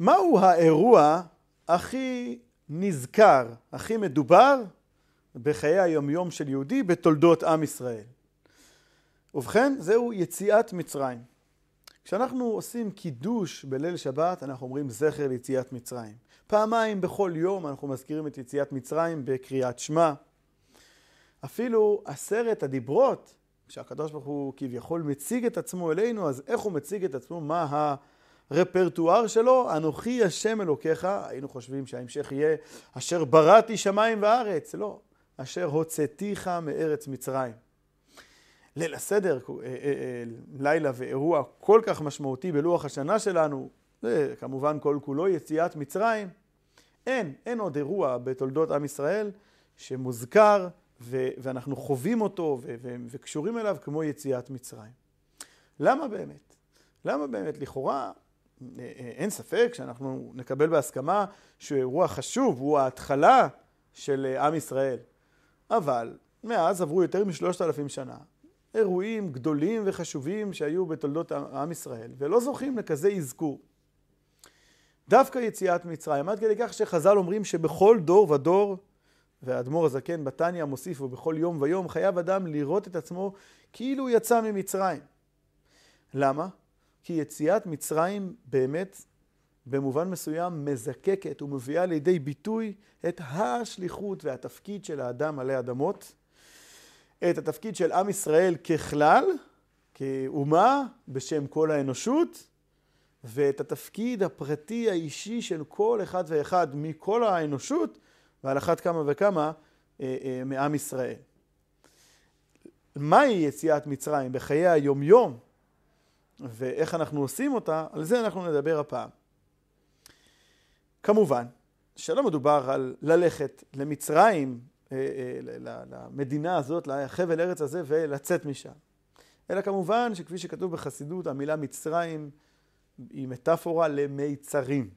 מהו האירוע הכי נזכר, הכי מדובר בחיי היומיום של יהודי בתולדות עם ישראל? ובכן, זהו יציאת מצרים. כשאנחנו עושים קידוש בליל שבת, אנחנו אומרים זכר ליציאת מצרים. פעמיים בכל יום אנחנו מזכירים את יציאת מצרים בקריאת שמע. אפילו עשרת הדיברות, כשהקדוש ברוך הוא כביכול מציג את עצמו אלינו, אז איך הוא מציג את עצמו? מה הרפרטואר שלו? אנוכי השם אלוקיך, היינו חושבים שההמשך יהיה אשר בראתי שמיים וארץ, לא, אשר הוצאתיך מארץ מצרים. ליל הסדר, אה, אה, אה, לילה ואירוע כל כך משמעותי בלוח השנה שלנו, זה כמובן כל כולו יציאת מצרים. אין, אין עוד אירוע בתולדות עם ישראל שמוזכר ו- ואנחנו חווים אותו ו- ו- וקשורים אליו כמו יציאת מצרים. למה באמת? למה באמת? לכאורה אין ספק שאנחנו נקבל בהסכמה שהוא אירוע חשוב, הוא ההתחלה של עם ישראל. אבל מאז עברו יותר משלושת אלפים שנה, אירועים גדולים וחשובים שהיו בתולדות עם ישראל, ולא זוכים לכזה אזכור. דווקא יציאת מצרים, עד כדי כך שחז"ל אומרים שבכל דור ודור, והאדמו"ר הזקן בתניא מוסיף, ובכל יום ויום חייב אדם לראות את עצמו כאילו הוא יצא ממצרים. למה? כי יציאת מצרים באמת במובן מסוים מזקקת ומביאה לידי ביטוי את השליחות והתפקיד של האדם עלי אדמות, את התפקיד של עם ישראל ככלל, כאומה בשם כל האנושות, ואת התפקיד הפרטי האישי של כל אחד ואחד מכל האנושות, ועל אחת כמה וכמה אה, אה, מעם ישראל. מהי יציאת מצרים בחיי היומיום, ואיך אנחנו עושים אותה, על זה אנחנו נדבר הפעם. כמובן, שלא מדובר על ללכת למצרים אה, אה, למדינה הזאת, לחבל ארץ הזה ולצאת משם. אלא כמובן שכפי שכתוב בחסידות, המילה מצרים היא מטאפורה למיצרים.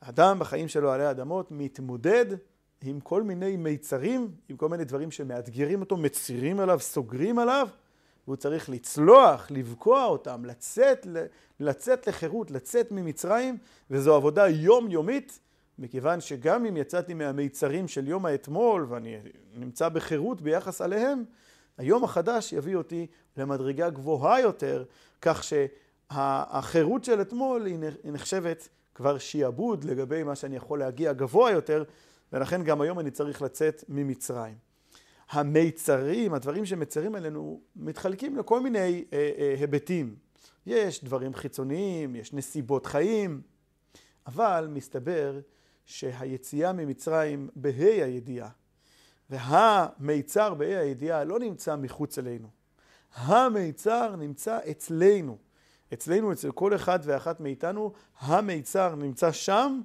האדם בחיים שלו עלי אדמות מתמודד עם כל מיני מיצרים, עם כל מיני דברים שמאתגרים אותו, מצירים עליו, סוגרים עליו, והוא צריך לצלוח, לבקוע אותם, לצאת, לצאת לחירות, לצאת ממצרים, וזו עבודה יומיומית מכיוון שגם אם יצאתי מהמיצרים של יום האתמול ואני נמצא בחירות ביחס עליהם, היום החדש יביא אותי למדרגה גבוהה יותר, כך שהחירות של אתמול היא נחשבת כבר שיעבוד לגבי מה שאני יכול להגיע גבוה יותר, ולכן גם היום אני צריך לצאת ממצרים. המיצרים, הדברים שמצרים עלינו, מתחלקים לכל מיני אה, אה, היבטים. יש דברים חיצוניים, יש נסיבות חיים, אבל מסתבר שהיציאה ממצרים בה"א הידיעה והמיצר בה"א הידיעה לא נמצא מחוץ אלינו. המיצר נמצא אצלנו. אצלנו, אצל כל אחד ואחת מאיתנו, המיצר נמצא שם,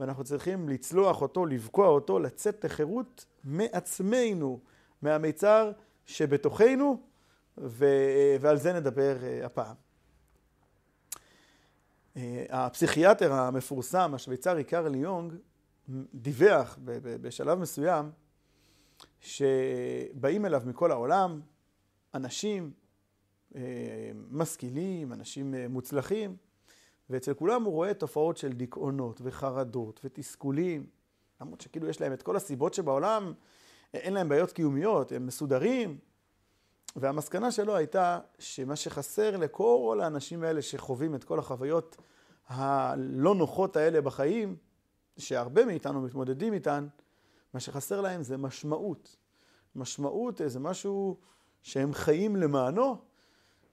ואנחנו צריכים לצלוח אותו, לבקוע אותו, לצאת לחירות מעצמנו, מהמיצר שבתוכנו, ו... ועל זה נדבר אה, הפעם. אה, הפסיכיאטר המפורסם, השוויצרי קארל יונג, דיווח בשלב מסוים שבאים אליו מכל העולם אנשים אה, משכילים, אנשים אה, מוצלחים, ואצל כולם הוא רואה תופעות של דיכאונות וחרדות ותסכולים, למרות שכאילו יש להם את כל הסיבות שבעולם, אין להם בעיות קיומיות, הם מסודרים, והמסקנה שלו הייתה שמה שחסר לכל האנשים האלה שחווים את כל החוויות הלא נוחות האלה בחיים, שהרבה מאיתנו מתמודדים איתן, מה שחסר להם זה משמעות. משמעות זה משהו שהם חיים למענו,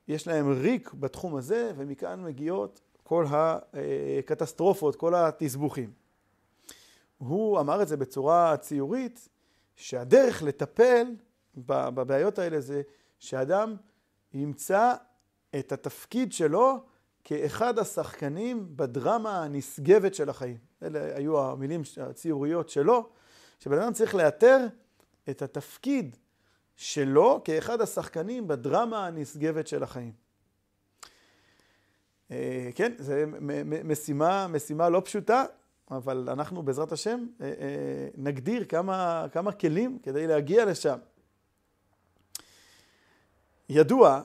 יש להם ריק בתחום הזה, ומכאן מגיעות כל הקטסטרופות, כל התסבוכים. הוא אמר את זה בצורה ציורית, שהדרך לטפל בבעיות האלה זה שאדם ימצא את התפקיד שלו כאחד השחקנים בדרמה הנשגבת של החיים. אלה היו המילים הציוריות שלו, שבן אדם צריך לאתר את התפקיד שלו כאחד השחקנים בדרמה הנשגבת של החיים. אה, כן, זו משימה, משימה לא פשוטה, אבל אנחנו בעזרת השם אה, אה, נגדיר כמה, כמה כלים כדי להגיע לשם. ידוע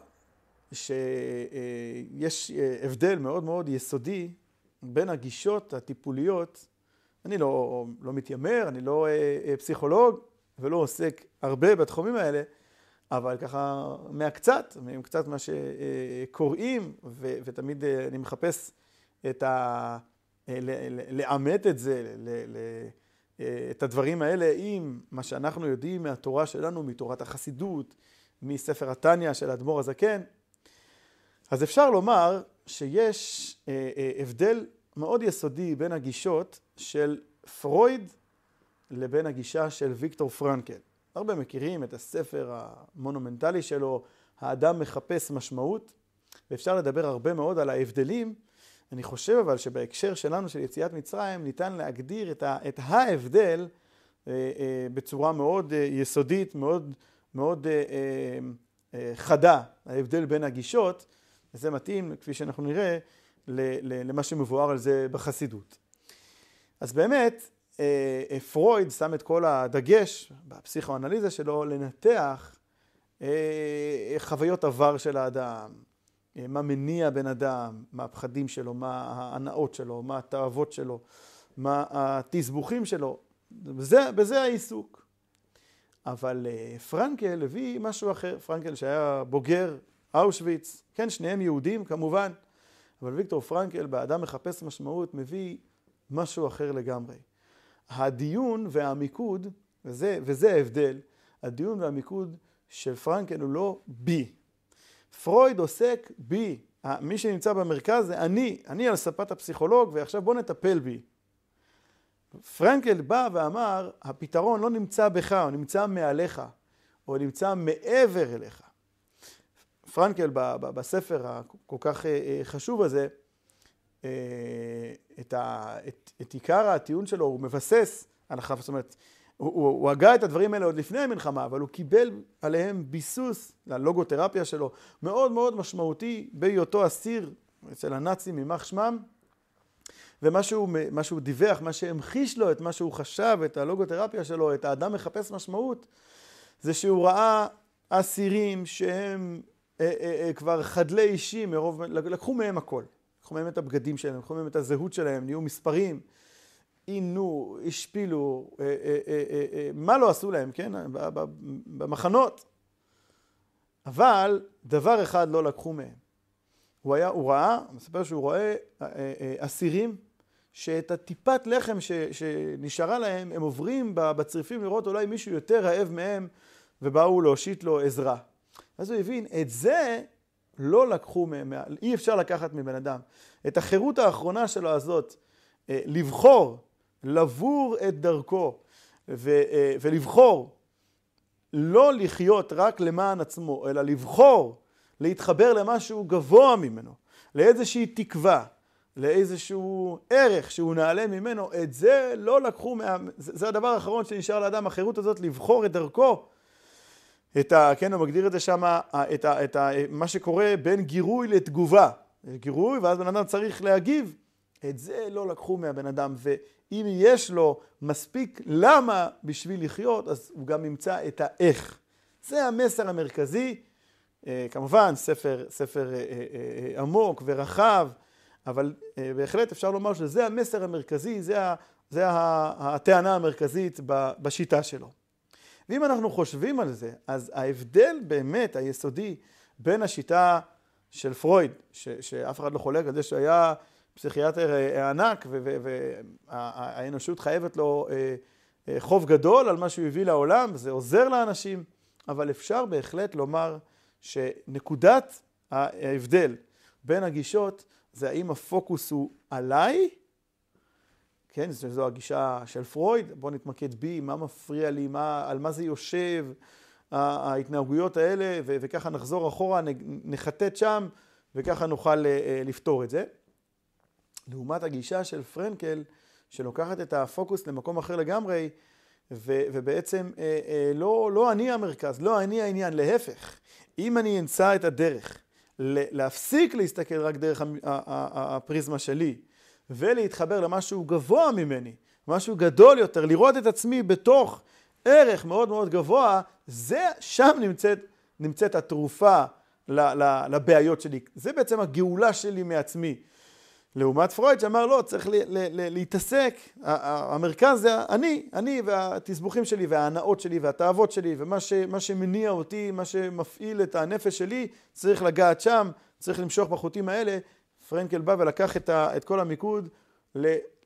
שיש הבדל מאוד מאוד יסודי בין הגישות הטיפוליות, אני לא, לא מתיימר, אני לא אה, פסיכולוג ולא עוסק הרבה בתחומים האלה, אבל ככה מהקצת, מקצת מה שקוראים, ו, ותמיד אני מחפש את ה... לאמת את זה, את הדברים האלה עם מה שאנחנו יודעים מהתורה שלנו, מתורת החסידות, מספר התניא של האדמו"ר הזקן, אז אפשר לומר שיש אה, אה, הבדל מאוד יסודי בין הגישות של פרויד לבין הגישה של ויקטור פרנקל. הרבה מכירים את הספר המונומנטלי שלו, האדם מחפש משמעות, ואפשר לדבר הרבה מאוד על ההבדלים. אני חושב אבל שבהקשר שלנו של יציאת מצרים ניתן להגדיר את, ה, את ההבדל אה, אה, בצורה מאוד אה, יסודית, מאוד, מאוד אה, אה, חדה, ההבדל בין הגישות, וזה מתאים, כפי שאנחנו נראה, למה שמבואר על זה בחסידות. אז באמת, אה, אה, פרויד שם את כל הדגש בפסיכואנליזה שלו לנתח אה, חוויות עבר של האדם, מה מניע בן אדם, מה הפחדים שלו, מה ההנאות שלו, מה התאוות שלו, מה התסבוכים שלו, בזה, בזה העיסוק. אבל פרנקל הביא משהו אחר, פרנקל שהיה בוגר אושוויץ, כן, שניהם יהודים כמובן, אבל ויקטור פרנקל, באדם מחפש משמעות, מביא משהו אחר לגמרי. הדיון והמיקוד, וזה, וזה ההבדל, הדיון והמיקוד של פרנקל הוא לא בי. פרויד עוסק בי. מי שנמצא במרכז זה אני, אני על ספת הפסיכולוג, ועכשיו בוא נטפל בי. פרנקל בא ואמר, הפתרון לא נמצא בך, הוא נמצא מעליך, או נמצא מעבר אליך. פרנקל בספר הכל כך אה, אה, חשוב הזה, אה, את, ה, את, את עיקר הטיעון שלו הוא מבסס הנחה, זאת אומרת, הוא, הוא, הוא הגה את הדברים האלה עוד לפני המלחמה, אבל הוא קיבל עליהם ביסוס ללוגותרפיה שלו, מאוד מאוד משמעותי בהיותו אסיר אצל הנאצים, יימח שמם, ומה שהוא, שהוא דיווח, מה שהמחיש לו את מה שהוא חשב, את הלוגותרפיה שלו, את האדם מחפש משמעות, זה שהוא ראה אסירים שהם אה, אה, אה, כבר חדלי אישים, לקחו מהם הכל. לקחו מהם את הבגדים שלהם, לקחו מהם את הזהות שלהם, נהיו מספרים, עינו, השפילו, מה לא עשו להם, כן? במחנות. אבל דבר אחד לא לקחו מהם. הוא, היה, הוא ראה, הוא מספר שהוא רואה אסירים שאת הטיפת לחם ש, שנשארה להם, הם עוברים בצריפים לראות אולי מישהו יותר רעב מהם ובאו להושיט לו עזרה. אז הוא הבין, את זה לא לקחו, מהם, אי אפשר לקחת מבן אדם. את החירות האחרונה שלו הזאת, אה, לבחור, לבור את דרכו ו, אה, ולבחור לא לחיות רק למען עצמו, אלא לבחור להתחבר למשהו גבוה ממנו, לאיזושהי תקווה, לאיזשהו ערך שהוא נעלה ממנו, את זה לא לקחו, מה... זה הדבר האחרון שנשאר לאדם, החירות הזאת לבחור את דרכו את ה... כן, הוא מגדיר את זה שם, את, ה, את ה, מה שקורה בין גירוי לתגובה. גירוי, ואז בן אדם צריך להגיב. את זה לא לקחו מהבן אדם, ואם יש לו מספיק למה בשביל לחיות, אז הוא גם ימצא את האיך. זה המסר המרכזי. אה, כמובן, ספר, ספר אה, אה, עמוק ורחב, אבל בהחלט אפשר לומר שזה המסר המרכזי, זה, ה, זה הטענה המרכזית בשיטה שלו. ואם אנחנו חושבים על זה, אז ההבדל באמת היסודי בין השיטה של פרויד, ש, שאף אחד לא חולק על זה שהיה פסיכיאטר אה, ענק והאנושות חייבת לו אה, אה, חוב גדול על מה שהוא הביא לעולם, זה עוזר לאנשים, אבל אפשר בהחלט לומר שנקודת ההבדל בין הגישות זה האם הפוקוס הוא עליי כן, זו הגישה של פרויד, בואו נתמקד בי, מה מפריע לי, מה, על מה זה יושב, ההתנהגויות האלה, וככה נחזור אחורה, נחטט שם, וככה נוכל לפתור את זה. לעומת הגישה של פרנקל, שלוקחת את הפוקוס למקום אחר לגמרי, ו- ובעצם uh, uh, לא, לא אני המרכז, לא אני העניין, להפך. אם אני אמצא את הדרך להפסיק להסתכל רק דרך הפריזמה שלי, ולהתחבר למשהו גבוה ממני, משהו גדול יותר, לראות את עצמי בתוך ערך מאוד מאוד גבוה, זה, שם נמצאת, נמצאת התרופה לבעיות שלי. זה בעצם הגאולה שלי מעצמי. לעומת פרויד שאמר לא, צריך ל- ל- ל- להתעסק, המרכז זה אני, אני והתסבוכים שלי וההנאות שלי והתאוות שלי ומה ש, שמניע אותי, מה שמפעיל את הנפש שלי, צריך לגעת שם, צריך למשוך בחוטים האלה. פרנקל בא ולקח את, ה, את כל המיקוד,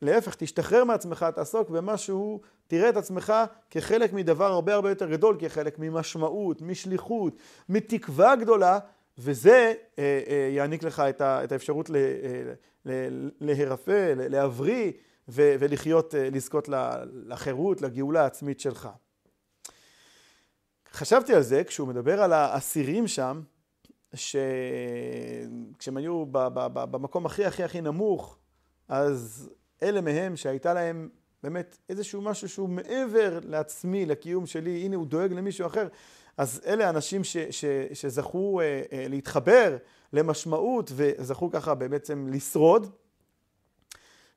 להפך, תשתחרר מעצמך, תעסוק במשהו, תראה את עצמך כחלק מדבר הרבה הרבה יותר גדול, כחלק ממשמעות, משליחות, מתקווה גדולה, וזה אה, אה, יעניק לך את, האפשרות אה, להירפא, להבריא ולחיות, לזכות לחירות, לגאולה העצמית שלך. חשבתי על זה כשהוא מדבר על האסירים שם, שכשהם היו במקום הכי הכי הכי נמוך, אז אלה מהם שהייתה להם באמת איזשהו משהו שהוא מעבר לעצמי, לקיום שלי, הנה הוא דואג למישהו אחר, אז אלה אנשים ש, ש, שזכו אה, אה, להתחבר למשמעות וזכו ככה בעצם לשרוד.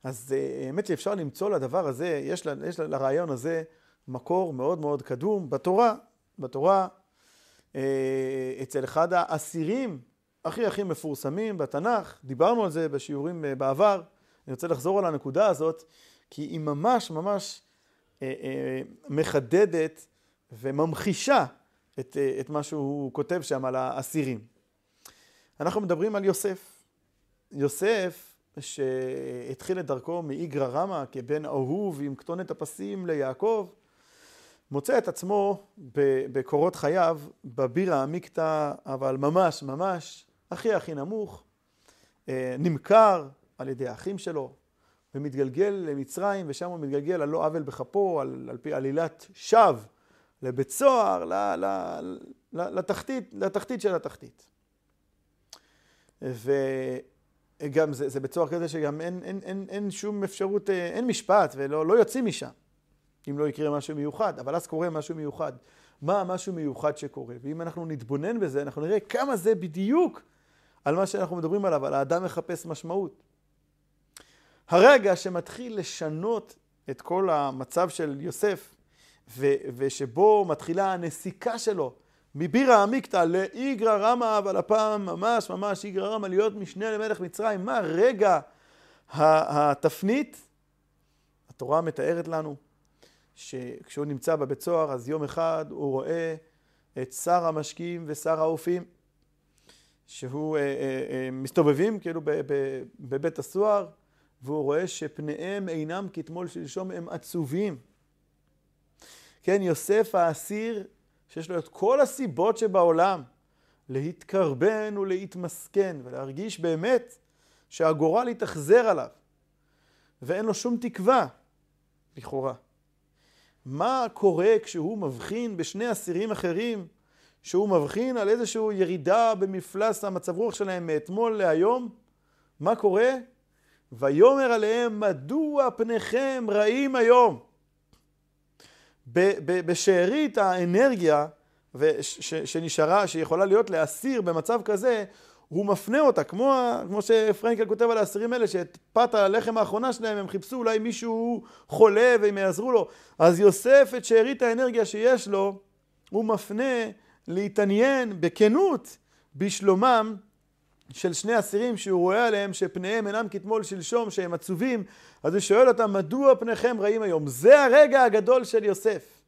אז אה, האמת שאפשר למצוא לדבר הזה, יש, לה, יש לרעיון הזה מקור מאוד מאוד קדום בתורה. בתורה, אה, אצל אחד האסירים הכי הכי מפורסמים בתנ"ך, דיברנו על זה בשיעורים אה, בעבר, אני רוצה לחזור על הנקודה הזאת, כי היא ממש ממש אה, אה, מחדדת וממחישה את, אה, את מה שהוא כותב שם על האסירים. אנחנו מדברים על יוסף. יוסף שהתחיל את דרכו מאיגרא רמא כבן אהוב עם כתונת הפסים ליעקב, מוצא את עצמו בקורות חייו בבירה עמיקתא, אבל ממש ממש הכי הכי נמוך, אה, נמכר על ידי האחים שלו ומתגלגל למצרים ושם הוא מתגלגל על לא עוול בכפו, על, על פי עלילת שווא לבית סוהר, ל, ל, ל, לתחתית, לתחתית של התחתית. וגם זה, זה בית סוהר כזה שגם אין, אין, אין, אין שום אפשרות, אה, אין משפט ולא לא יוצאים משם, אם לא יקרה משהו מיוחד, אבל אז קורה משהו מיוחד. מה המשהו מיוחד שקורה? ואם אנחנו נתבונן בזה, אנחנו נראה כמה זה בדיוק על מה שאנחנו מדברים עליו, על האדם מחפש משמעות. הרגע שמתחיל לשנות את כל המצב של יוסף, ו- ושבו מתחילה הנסיקה שלו מבירא עמיקתא לאיגרא רמא, אבל הפעם ממש ממש איגרא רמא להיות משנה למלך מצרים. מה רגע התפנית? התורה מתארת לנו שכשהוא נמצא בבית סוהר, אז יום אחד הוא רואה את שר המשקים ושר האופים, שהוא אה, אה, אה, מסתובבים כאילו בבית הסוהר, והוא רואה שפניהם אינם כתמול שלשום, הם עצובים. כן, יוסף האסיר, שיש לו את כל הסיבות שבעולם להתקרבן ולהתמסכן ולהרגיש באמת שהגורל יתאכזר עליו ואין לו שום תקווה, לכאורה. מה קורה כשהוא מבחין בשני אסירים אחרים, שהוא מבחין על איזושהי ירידה במפלס המצב רוח שלהם מאתמול להיום? מה קורה? ויאמר עליהם, מדוע פניכם רעים היום? בשארית האנרגיה שנשארה, שיכולה להיות לאסיר במצב כזה, הוא מפנה אותה, כמו, כמו שפרנקל כותב על האסירים האלה, שאת פת הלחם האחרונה שלהם הם חיפשו אולי מישהו חולה והם יעזרו לו. אז יוסף את שארית האנרגיה שיש לו, הוא מפנה להתעניין בכנות בשלומם של שני אסירים שהוא רואה עליהם שפניהם אינם כתמול שלשום, שהם עצובים, אז הוא שואל אותם, מדוע פניכם רעים היום? זה הרגע הגדול של יוסף.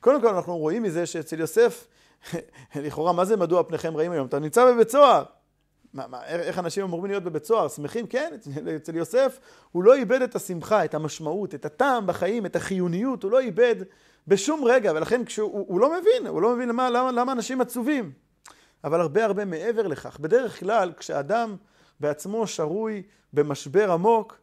קודם כל אנחנו רואים מזה שאצל יוסף, לכאורה, מה זה מדוע פניכם רעים היום? אתה נמצא בבית סוהר. מה, מה, איך אנשים אמורים להיות בבית סוהר? שמחים? כן, אצל יוסף הוא לא איבד את השמחה, את המשמעות, את הטעם בחיים, את החיוניות, הוא לא איבד בשום רגע, ולכן כשהוא הוא, הוא לא מבין, הוא לא מבין למה, למה, למה אנשים עצובים. אבל הרבה הרבה מעבר לכך. בדרך כלל, כשאדם בעצמו שרוי במשבר עמוק,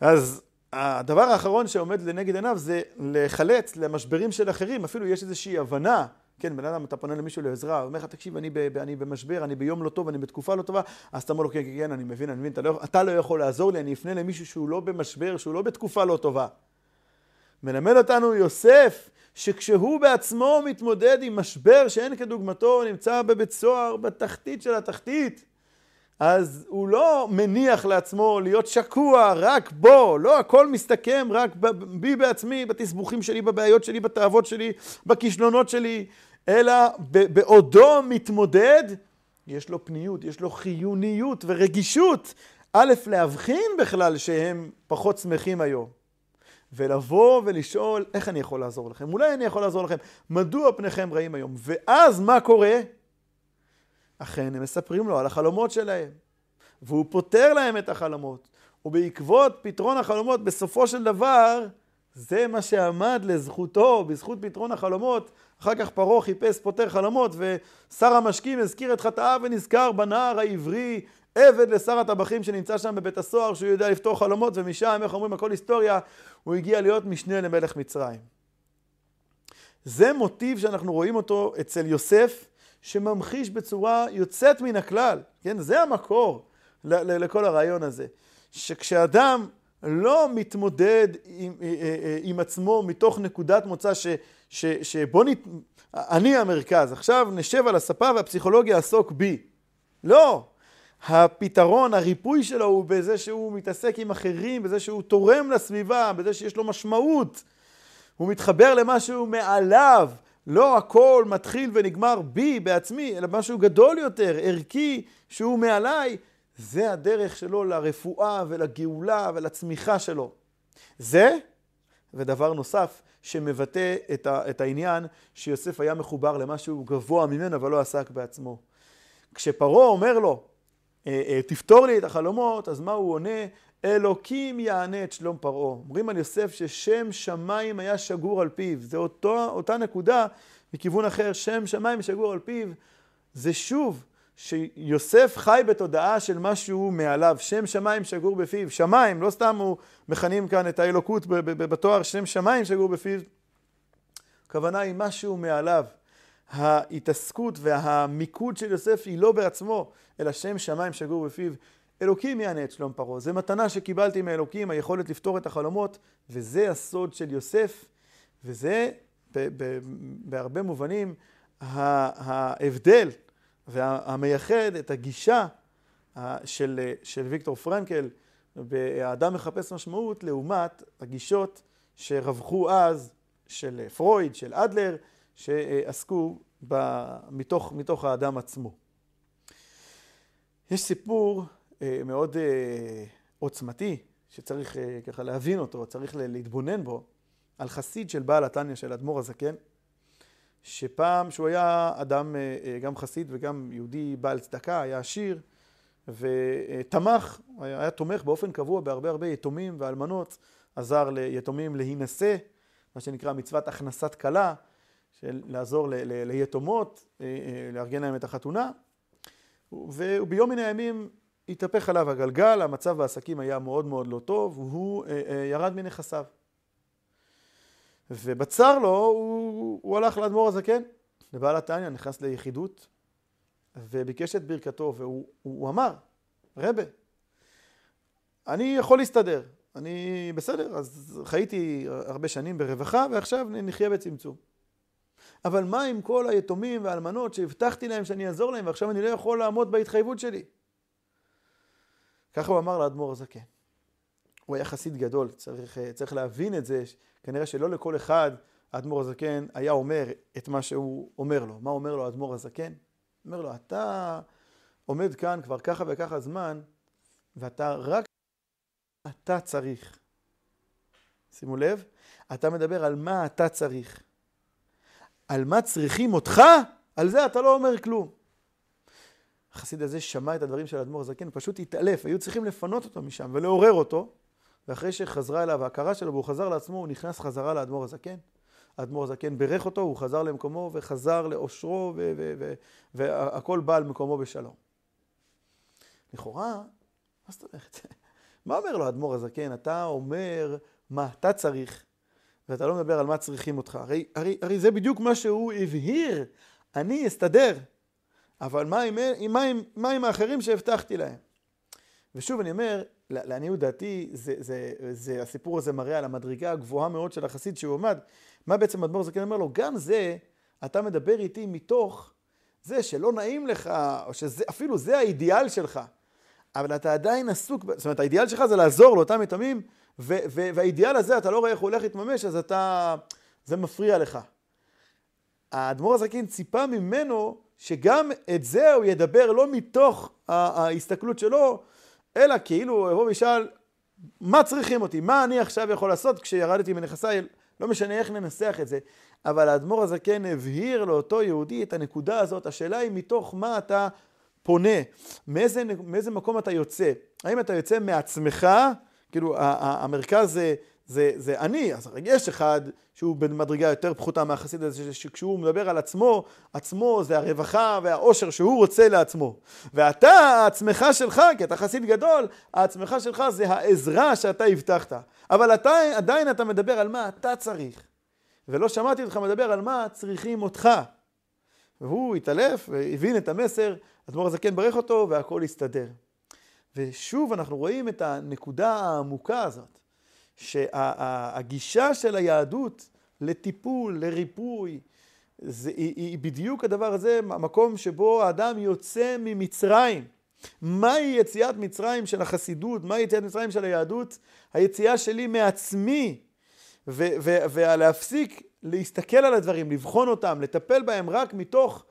אז הדבר האחרון שעומד לנגד עיניו זה לחלץ למשברים של אחרים, אפילו יש איזושהי הבנה, כן, בן אדם, אתה פונה למישהו לעזרה, הוא אומר לך, תקשיב, אני, ב, אני במשבר, אני ביום לא טוב, אני בתקופה לא טובה, אז אתה אומר לו, כן, כן, כן, אני מבין, אני מבין, אתה לא, אתה לא יכול לעזור לי, אני אפנה למישהו שהוא לא במשבר, שהוא לא בתקופה לא טובה. מלמד אותנו יוסף, שכשהוא בעצמו מתמודד עם משבר שאין כדוגמתו, נמצא בבית סוהר בתחתית של התחתית, אז הוא לא מניח לעצמו להיות שקוע רק בו, לא הכל מסתכם רק בי בעצמי, בתסבוכים שלי, בבעיות שלי, בתאוות שלי, בכישלונות שלי, אלא בעודו מתמודד, יש לו פניות, יש לו חיוניות ורגישות א', להבחין בכלל שהם פחות שמחים היום, ולבוא ולשאול איך אני יכול לעזור לכם. אולי אני יכול לעזור לכם, מדוע פניכם רעים היום? ואז מה קורה? אכן, הם מספרים לו על החלומות שלהם, והוא פותר להם את החלומות. ובעקבות פתרון החלומות, בסופו של דבר, זה מה שעמד לזכותו, בזכות פתרון החלומות. אחר כך פרעה חיפש פותר חלומות, ושר המשקים הזכיר את חטאיו ונזכר בנער העברי, עבד לשר הטבחים שנמצא שם בבית הסוהר, שהוא יודע לפתור חלומות, ומשם, איך אומרים, הכל היסטוריה, הוא הגיע להיות משנה למלך מצרים. זה מוטיב שאנחנו רואים אותו אצל יוסף, שממחיש בצורה יוצאת מן הכלל, כן? זה המקור לכל הרעיון הזה. שכשאדם לא מתמודד עם, אה, אה, אה, עם עצמו מתוך נקודת מוצא ש, ש, שבוא נת... אני המרכז, עכשיו נשב על הספה והפסיכולוגיה יעסוק בי. לא. הפתרון, הריפוי שלו הוא בזה שהוא מתעסק עם אחרים, בזה שהוא תורם לסביבה, בזה שיש לו משמעות. הוא מתחבר למשהו מעליו. לא הכל מתחיל ונגמר בי, בעצמי, אלא משהו גדול יותר, ערכי, שהוא מעליי, זה הדרך שלו לרפואה ולגאולה ולצמיחה שלו. זה, ודבר נוסף שמבטא את, ה, את העניין שיוסף היה מחובר למשהו גבוה ממנו אבל לא עסק בעצמו. כשפרעה אומר לו, תפתור לי את החלומות, אז מה הוא עונה? אלוקים יענה את שלום פרעה. אומרים על יוסף ששם שמיים היה שגור על פיו. זה אותו, אותה נקודה מכיוון אחר, שם שמיים שגור על פיו. זה שוב שיוסף חי בתודעה של משהו מעליו, שם שמיים שגור בפיו, שמיים, לא סתם הוא מכנים כאן את האלוקות בתואר שם שמיים שגור בפיו, הכוונה היא משהו מעליו. ההתעסקות והמיקוד של יוסף היא לא בעצמו, אלא שם שמיים שגור בפיו. אלוקים יענה את שלום פרעה. זו מתנה שקיבלתי מאלוקים, היכולת לפתור את החלומות, וזה הסוד של יוסף, וזה בהרבה מובנים ההבדל והמייחד את הגישה של, של ויקטור פרנקל ב"האדם מחפש משמעות" לעומת הגישות שרווחו אז של פרויד, של אדלר, שעסקו ב, מתוך, מתוך האדם עצמו. יש סיפור אה, מאוד אה, עוצמתי, שצריך אה, ככה להבין אותו, צריך להתבונן בו, על חסיד של בעל התניא של אדמו"ר הזקן, שפעם, שהוא היה אדם אה, אה, גם חסיד וגם יהודי בעל צדקה, היה עשיר, ותמך, היה, היה תומך באופן קבוע בהרבה הרבה יתומים ואלמנות, עזר ליתומים להינשא, מה שנקרא מצוות הכנסת כלה, של לעזור ל, ל, ליתומות, אה, לארגן להם את החתונה, וביום מן הימים התהפך עליו הגלגל, המצב בעסקים היה מאוד מאוד לא טוב, והוא ירד מנכסיו. ובצר לו הוא, הוא הלך לאדמו"ר הזקן, לבעל התניא, נכנס ליחידות וביקש את ברכתו, והוא הוא אמר, רבה, אני יכול להסתדר, אני בסדר, אז חייתי הרבה שנים ברווחה ועכשיו נחיה בצמצום. אבל מה עם כל היתומים והאלמנות שהבטחתי להם שאני אעזור להם ועכשיו אני לא יכול לעמוד בהתחייבות שלי? ככה הוא אמר לאדמו"ר הזקן. הוא היה חסיד גדול, צריך, צריך להבין את זה, כנראה שלא לכל אחד האדמו"ר הזקן היה אומר את מה שהוא אומר לו. מה אומר לו האדמו"ר הזקן? אומר לו, אתה עומד כאן כבר ככה וככה זמן, ואתה רק אתה צריך. שימו לב, אתה מדבר על מה אתה צריך. על מה צריכים אותך, על זה אתה לא אומר כלום. החסיד הזה שמע את הדברים של האדמו"ר הזקן, פשוט התעלף, היו צריכים לפנות אותו משם ולעורר אותו. ואחרי שחזרה אליו ההכרה שלו והוא חזר לעצמו, הוא נכנס חזרה לאדמו"ר הזקן. האדמו"ר הזקן בירך אותו, הוא חזר למקומו וחזר לאושרו והכל בא על מקומו בשלום. לכאורה, מה זאת אומרת? מה אומר לו האדמו"ר הזקן? אתה אומר מה אתה צריך, ואתה לא מדבר על מה צריכים אותך. הרי, הרי, הרי זה בדיוק מה שהוא הבהיר, אני אסתדר. אבל מה עם, מה עם, מה עם האחרים שהבטחתי להם? ושוב אני אומר, לעניות דעתי, זה, זה, זה, הסיפור הזה מראה על המדרגה הגבוהה מאוד של החסיד שהוא עמד. מה בעצם אדמו"ר זקן אומר לו? גם זה, אתה מדבר איתי מתוך זה שלא נעים לך, או שאפילו זה האידיאל שלך, אבל אתה עדיין עסוק, זאת אומרת, האידיאל שלך זה לעזור לאותם יתומים, והאידיאל הזה, אתה לא רואה איך הוא הולך להתממש, אז אתה, זה מפריע לך. האדמו"ר הזקן ציפה ממנו שגם את זה הוא ידבר לא מתוך ההסתכלות שלו, אלא כאילו יבוא וישאל, מה צריכים אותי? מה אני עכשיו יכול לעשות כשירדתי מנכסיי? לא משנה איך ננסח את זה. אבל האדמו"ר הזקן הבהיר לאותו יהודי את הנקודה הזאת. השאלה היא מתוך מה אתה פונה, מאיזה, מאיזה מקום אתה יוצא. האם אתה יוצא מעצמך, כאילו המרכז זה, זה, זה אני, אז יש אחד שהוא במדרגה יותר פחותה מהחסיד הזה, שכשהוא מדבר על עצמו, עצמו זה הרווחה והאושר שהוא רוצה לעצמו. ואתה, העצמך שלך, כי אתה חסיד גדול, העצמך שלך זה העזרה שאתה הבטחת. אבל אתה, עדיין אתה מדבר על מה אתה צריך. ולא שמעתי אותך מדבר על מה צריכים אותך. והוא התעלף והבין את המסר, אדמו"ר הזקן ברך אותו והכל הסתדר. ושוב אנחנו רואים את הנקודה העמוקה הזאת, שהגישה של היהדות לטיפול, לריפוי, זה, היא, היא בדיוק הדבר הזה, המקום שבו האדם יוצא ממצרים. מהי יציאת מצרים של החסידות? מהי יציאת מצרים של היהדות? היציאה שלי מעצמי. ולהפסיק להסתכל על הדברים, לבחון אותם, לטפל בהם רק מתוך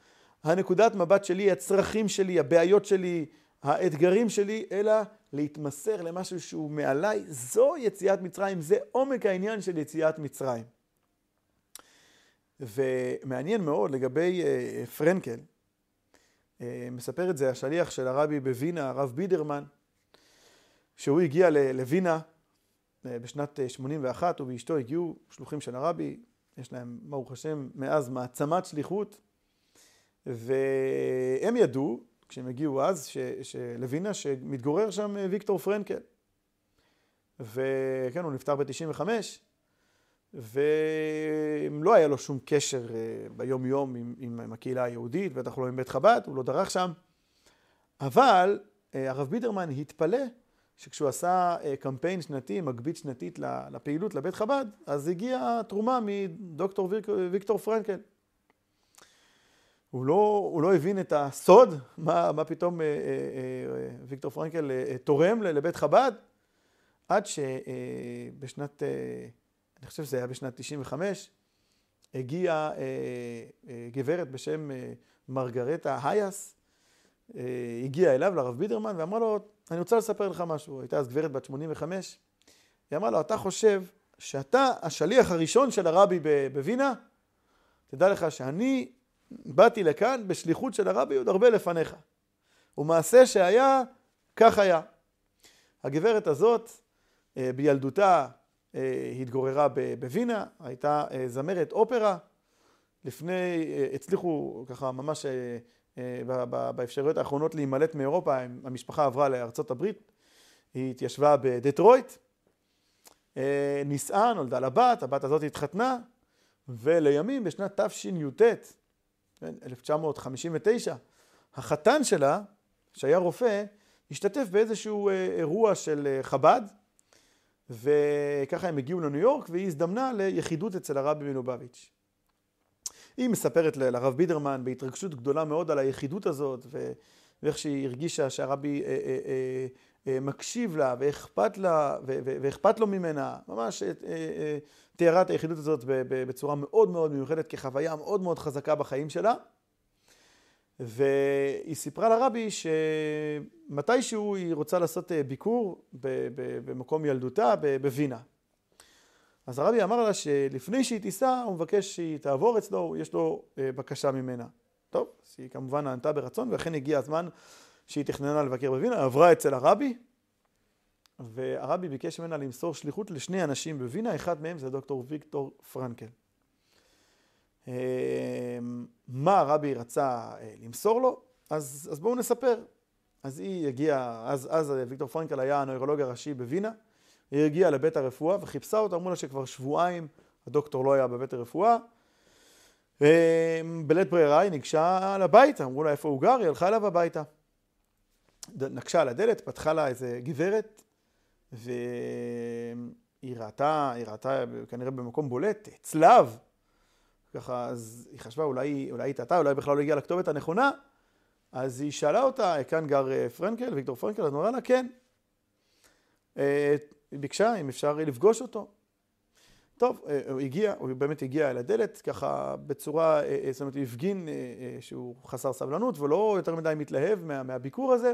הנקודת מבט שלי, הצרכים שלי, הבעיות שלי, האתגרים שלי, אלא להתמסר למשהו שהוא מעליי. זו יציאת מצרים, זה עומק העניין של יציאת מצרים. ומעניין מאוד לגבי אה, פרנקל, אה, מספר את זה השליח של הרבי בווינה, הרב בידרמן, שהוא הגיע לווינה אה, בשנת 81, הוא ואשתו הגיעו שלוחים של הרבי, יש להם, ברוך השם, מאז מעצמת שליחות, והם ידעו, כשהם הגיעו אז, לווינה, שמתגורר שם ויקטור פרנקל. וכן, הוא נפטר ב-95, ולא היה לו שום קשר אה, ביום יום עם, עם, הקהילה היהודית, בטח לא עם בית חב"ד, הוא לא דרך שם. אבל אה, הרב בידרמן התפלא שכשהוא עשה אה, קמפיין שנתי, מגבית שנתית לפעילות, לבית חב"ד, אז הגיעה תרומה מדוקטור ויקטור פרנקל. הוא לא, הוא לא הבין את הסוד, מה, מה פתאום אה, אה, אה, ויקטור פרנקל אה, תורם לבית חב"ד, עד שבשנת, אה, אה, אני חושב שזה היה בשנת 95, הגיעה אה, אה, גברת בשם אה, מרגרטה הייס, אה, הגיעה אליו, לרב בידרמן, ואמרה לו, אני רוצה לספר לך משהו. הייתה אז גברת בת 85, היא אמרה לו, אתה חושב שאתה השליח הראשון של הרבי בווינה? תדע לך שאני באתי לכאן בשליחות של הרבי עוד הרבה לפניך. ומעשה שהיה, כך היה. הגברת הזאת, אה, בילדותה אה, התגוררה בווינה, הייתה זמרת אופרה. לפני, הצליחו ככה ממש באפשרויות האחרונות להימלט מאירופה, המשפחה עברה לארצות הברית, היא התיישבה בדטרויט, אה, נישאה, נולדה לה בת, הבת הזאת התחתנה, ולימים בשנת תשי"ט, 1959, החתן שלה, שהיה רופא, השתתף באיזשהו אה, אירוע של אה, חב"ד, וככה הם הגיעו לניו יורק, והיא הזדמנה ליחידות אצל הרבי מלובביץ'. היא מספרת לרב בידרמן בהתרגשות גדולה מאוד על היחידות הזאת, ואיך שהיא הרגישה שהרבי אה, מקשיב לה, ואכפת לה, ואכפת לו ממנה, ממש אה, אה, תיארה את היחידות הזאת בצורה מאוד מאוד מיוחדת, כחוויה מאוד מאוד חזקה בחיים שלה. והיא סיפרה לרבי שמתישהו היא רוצה לעשות ביקור במקום ילדותה בווינה. אז הרבי אמר לה שלפני שהיא תיסע, הוא מבקש שהיא תעבור אצלו, יש לו אה, בקשה ממנה. טוב, אז היא כמובן נענתה ברצון, ואכן הגיע הזמן שהיא תכננה לבקר בווינה, עברה אצל הרבי, והרבי ביקש ממנה למסור שליחות לשני אנשים בווינה, אחד מהם זה דוקטור ויקטור פרנקל. אה, מה הרבי רצה אה, למסור לו? אז, אז בואו נספר. אז היא הגיעה, אז, אז ויקטור פרנקל היה הנוירולוג הראשי בווינה, היא הגיעה לבית הרפואה וחיפשה אותה, אמרו לה שכבר שבועיים הדוקטור לא היה בבית הרפואה. בלית ברירה היא ניגשה לביתה, אמרו לה איפה הוא גר, היא הלכה אליו הביתה. נקשה על הדלת, פתחה לה איזה גברת, והיא ראתה, היא ראתה כנראה במקום בולט, צלב. ככה, אז היא חשבה, אולי, אולי היא טעתה, אולי בכלל לא הגיעה לכתובת הנכונה. אז היא שאלה אותה, כאן גר אה, פרנקל, ויקטור פרנקל, אז נורא לה, כן. אה, היא ביקשה אם אפשר לפגוש אותו. טוב, אה, הוא הגיע, הוא באמת הגיע אל הדלת, ככה בצורה, זאת אומרת, הוא הפגין שהוא חסר סבלנות ולא יותר מדי מתלהב מה, מהביקור הזה.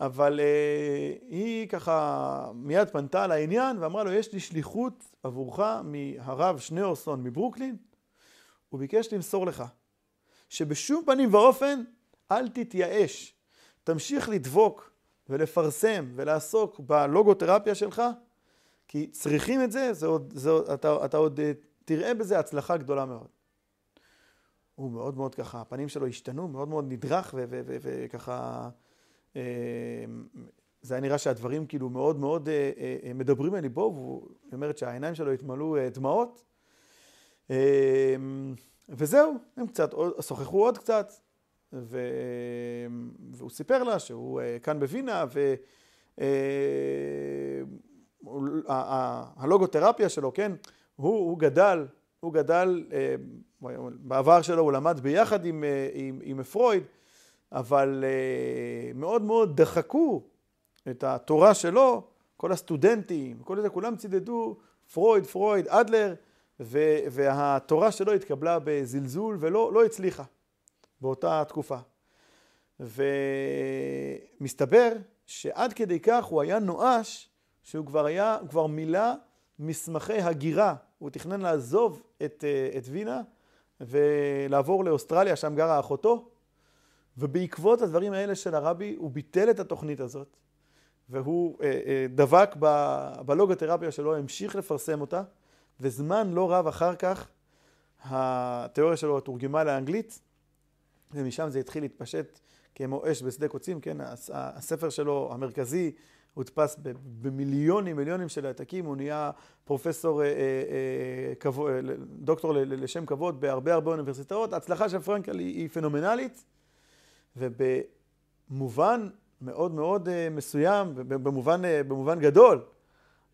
אבל אה, היא ככה מיד פנתה לעניין ואמרה לו, יש לי שליחות עבורך מהרב שניאורסון מברוקלין, הוא ביקש למסור לך, שבשום פנים ואופן אל תתייאש, תמשיך לדבוק ולפרסם ולעסוק בלוגותרפיה שלך, כי צריכים את זה, זה עוד, זה, אתה, אתה עוד אה, תראה בזה הצלחה גדולה מאוד. הוא מאוד מאוד ככה, הפנים שלו השתנו, מאוד מאוד נדרך וככה, אה, זה היה נראה שהדברים כאילו מאוד מאוד אה, מדברים אל ליבו, והוא אומרת שהעיניים שלו התמלאו דמעות. וזהו, הם קצת שוחחו עוד קצת. והוא סיפר לה שהוא אה, כאן בווינה, והלוגותרפיה אה, שלו, כן, הוא, הוא גדל, הוא גדל, אה, בעבר שלו הוא למד ביחד עם, עם, עם פרויד, אבל מאוד מאוד דחקו את התורה שלו, כל הסטודנטים, כל זה, כולם צידדו פרויד, פרויד, אדלר, והתורה שלו התקבלה בזלזול ולא לא הצליחה. באותה תקופה. ומסתבר שעד כדי כך הוא היה נואש, שהוא כבר היה, כבר מילא מסמכי הגירה. הוא תכנן לעזוב את, את וינה ולעבור לאוסטרליה, שם גרה אחותו, ובעקבות הדברים האלה של הרבי, הוא ביטל את התוכנית הזאת, והוא אה, אה, דבק ב, בלוגותרפיה שלו, המשיך לפרסם אותה, וזמן לא רב אחר כך התיאוריה שלו תורגמה לאנגלית, ומשם זה התחיל להתפשט כמו אש בשדה קוצים, כן, הספר שלו המרכזי הודפס במיליונים, מיליונים של העתקים, הוא נהיה פרופסור, אה, אה, אה, כבוד, דוקטור לשם כבוד בהרבה הרבה אוניברסיטאות. ההצלחה של פרנקל היא פנומנלית, ובמובן מאוד מאוד מסוים, במובן, במובן גדול,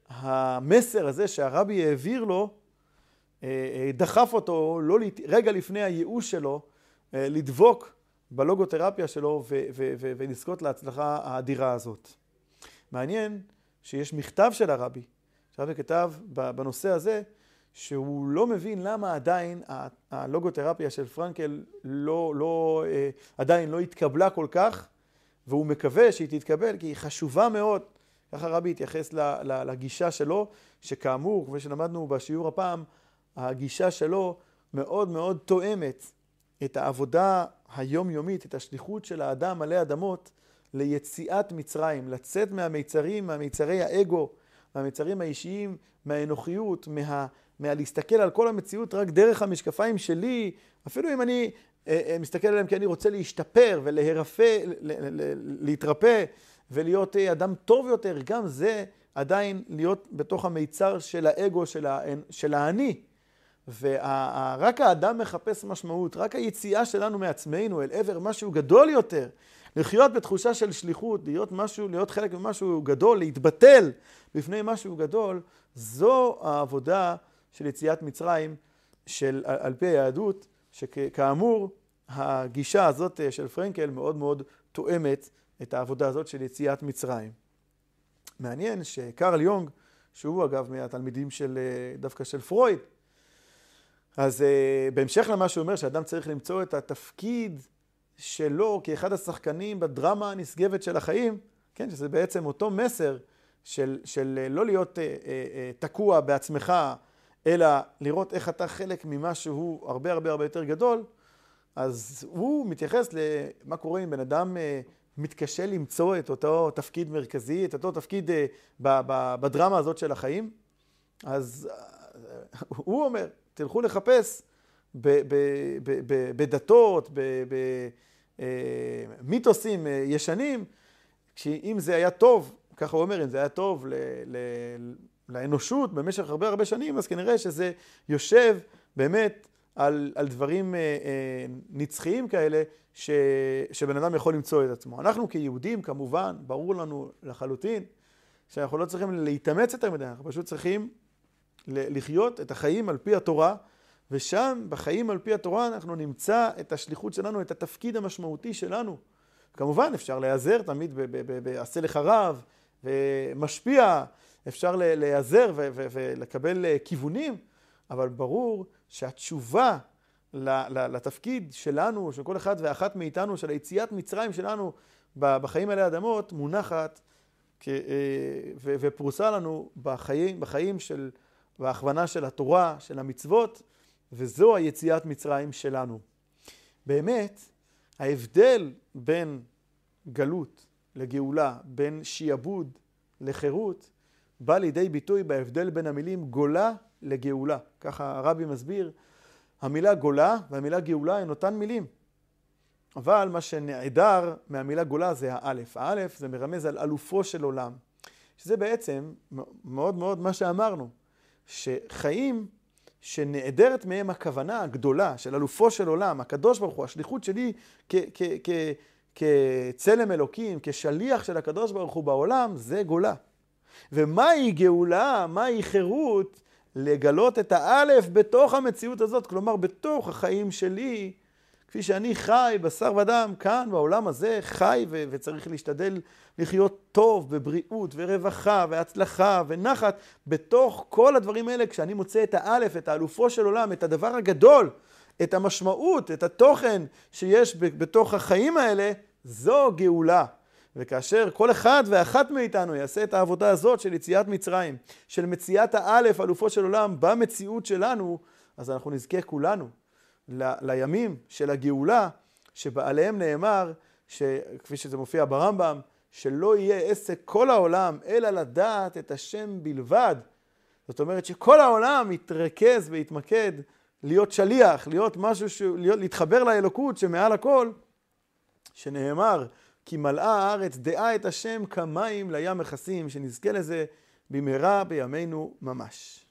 המסר הזה שהרבי העביר לו, דחף אותו לא, רגע לפני הייאוש שלו, אה, לדבוק בלוגותרפיה שלו ולזכות להצלחה האדירה הזאת. מעניין שיש מכתב של הרבי, שהרבי כתב בנושא הזה, שהוא לא מבין למה עדיין הלוגותרפיה של פרנקל לא, לא, אה, עדיין לא התקבלה כל כך, והוא מקווה שהיא תתקבל, כי היא חשובה מאוד. ככה רבי התייחס לגישה שלו, שכאמור, כפי שלמדנו בשיעור הפעם, הגישה שלו מאוד מאוד תואמת את העבודה היומיומית, את השליחות של האדם עלי אדמות ליציאת מצרים, לצאת מהמיצרים, מהמיצרי האגו, מהמיצרים האישיים, מהאנוכיות, מה, מהלהסתכל על כל המציאות רק דרך המשקפיים שלי, אפילו אם אני אה, אה, מסתכל עליהם כי אני רוצה להשתפר ולהירפא, להתרפא ולהיות אה, אדם טוב יותר, גם זה עדיין להיות בתוך המיצר של האגו, של, ה, של האני. ורק האדם מחפש משמעות, רק היציאה שלנו מעצמנו אל עבר משהו גדול יותר, לחיות בתחושה של שליחות, להיות משהו, להיות חלק ממשהו גדול, להתבטל בפני משהו גדול, זו העבודה של יציאת מצרים של, על פי היהדות, שכאמור, הגישה הזאת של פרנקל מאוד מאוד תואמת את העבודה הזאת של יציאת מצרים. מעניין שקרל יונג, שהוא אגב מהתלמידים של, דווקא של פרויד, אז uh, בהמשך למה שהוא אומר, שאדם צריך למצוא את התפקיד שלו כאחד השחקנים בדרמה הנשגבת של החיים, כן, שזה בעצם אותו מסר של, של לא להיות תקוע בעצמך, אלא לראות איך אתה חלק ממשהו הרבה הרבה הרבה יותר גדול, אז הוא מתייחס למה קורה אם בן אדם uh, מתקשה למצוא את אותו תפקיד מרכזי, את אותו תפקיד ב, בדרמה הזאת של החיים. אז uh, הוא אומר, תלכו לחפש בדתות, במיתוסים אה, ישנים, שאם זה היה טוב, ככה הוא אומר, אם זה היה טוב לאנושות במשך הרבה הרבה שנים, אז כנראה שזה יושב באמת על, על דברים אה, אה, נצחיים כאלה, ש, שבן אדם יכול למצוא את עצמו. אנחנו כיהודים, כמובן, ברור לנו לחלוטין, שאנחנו לא צריכים להתאמץ יותר מדי, אנחנו פשוט צריכים לחיות את החיים על פי התורה, ושם, בחיים על פי התורה, אנחנו נמצא את השליחות שלנו, את התפקיד המשמעותי שלנו. כמובן, אפשר להיעזר תמיד ב"עשה לך רב", ומשפיע, אפשר להיעזר ולקבל אה, כיוונים, אבל ברור שהתשובה לתפקיד שלנו, של כל אחד ואחת מאיתנו, של היציאת מצרים שלנו, בחיים עלי אדמות מונחת ופרוסה לנו בחיים, בחיים של, בהכוונה של התורה, של המצוות, וזו היציאת מצרים שלנו. באמת, ההבדל בין גלות לגאולה, בין שיעבוד לחירות, בא לידי ביטוי בהבדל בין המילים גולה לגאולה. ככה הרבי מסביר, המילה גולה והמילה גאולה הן אותן מילים. אבל מה שנעדר מהמילה גולה זה האלף. האלף זה מרמז על אלופו של עולם. שזה בעצם מאוד מאוד מה שאמרנו, שחיים שנעדרת מהם הכוונה הגדולה של אלופו של עולם, הקדוש ברוך הוא, השליחות שלי כצלם אלוקים, כשליח של הקדוש ברוך הוא בעולם, זה גולה. ומהי גאולה, מהי חירות? לגלות את האלף בתוך המציאות הזאת, כלומר בתוך החיים שלי, כפי שאני חי, בשר ודם, כאן בעולם הזה, חי ו- וצריך להשתדל לחיות טוב, בבריאות ורווחה והצלחה ונחת, בתוך כל הדברים האלה, כשאני מוצא את האלף, את האלופו של עולם, את הדבר הגדול, את המשמעות, את התוכן שיש בתוך החיים האלה, זו גאולה. וכאשר כל אחד ואחת מאיתנו יעשה את העבודה הזאת של יציאת מצרים, של מציאת האלף, אלופו של עולם, במציאות שלנו, אז אנחנו נזכה כולנו ל, לימים של הגאולה, שבעליהם נאמר, כפי שזה מופיע ברמב"ם, שלא יהיה עסק כל העולם, אלא לדעת את השם בלבד. זאת אומרת שכל העולם יתרכז ויתמקד להיות שליח, להיות משהו, ש... להיות, להתחבר לאלוקות שמעל הכל, שנאמר, כי מלאה הארץ דעה את השם כמים לים מכסים, שנזכה לזה במהרה בימינו ממש.